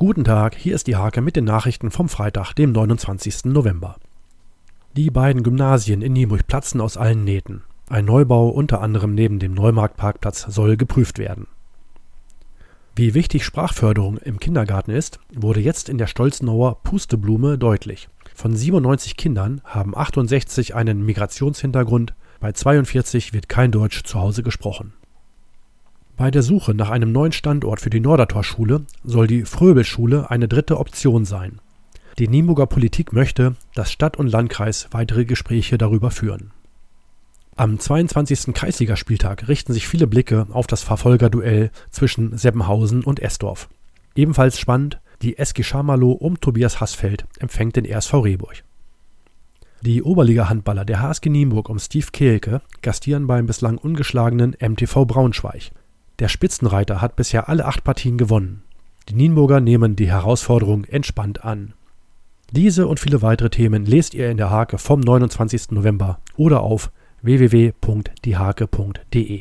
Guten Tag, hier ist die Hake mit den Nachrichten vom Freitag, dem 29. November. Die beiden Gymnasien in Nienburg platzen aus allen Nähten. Ein Neubau unter anderem neben dem Neumarktparkplatz soll geprüft werden. Wie wichtig Sprachförderung im Kindergarten ist, wurde jetzt in der Stolzenauer Pusteblume deutlich. Von 97 Kindern haben 68 einen Migrationshintergrund, bei 42 wird kein Deutsch zu Hause gesprochen. Bei der Suche nach einem neuen Standort für die Nordertorschule soll die Fröbelschule eine dritte Option sein. Die Nienburger Politik möchte, dass Stadt und Landkreis weitere Gespräche darüber führen. Am 22. Kreisligaspieltag richten sich viele Blicke auf das Verfolgerduell zwischen Seppenhausen und Esdorf. Ebenfalls spannend, die SG Schamalow um Tobias Hassfeld empfängt den RSV Rehburg. Die Oberliga-Handballer der HSG Nienburg um Steve Kehlke gastieren beim bislang ungeschlagenen MTV Braunschweig. Der Spitzenreiter hat bisher alle acht Partien gewonnen. Die Nienburger nehmen die Herausforderung entspannt an. Diese und viele weitere Themen lest ihr in der Hake vom 29. November oder auf www.diehake.de.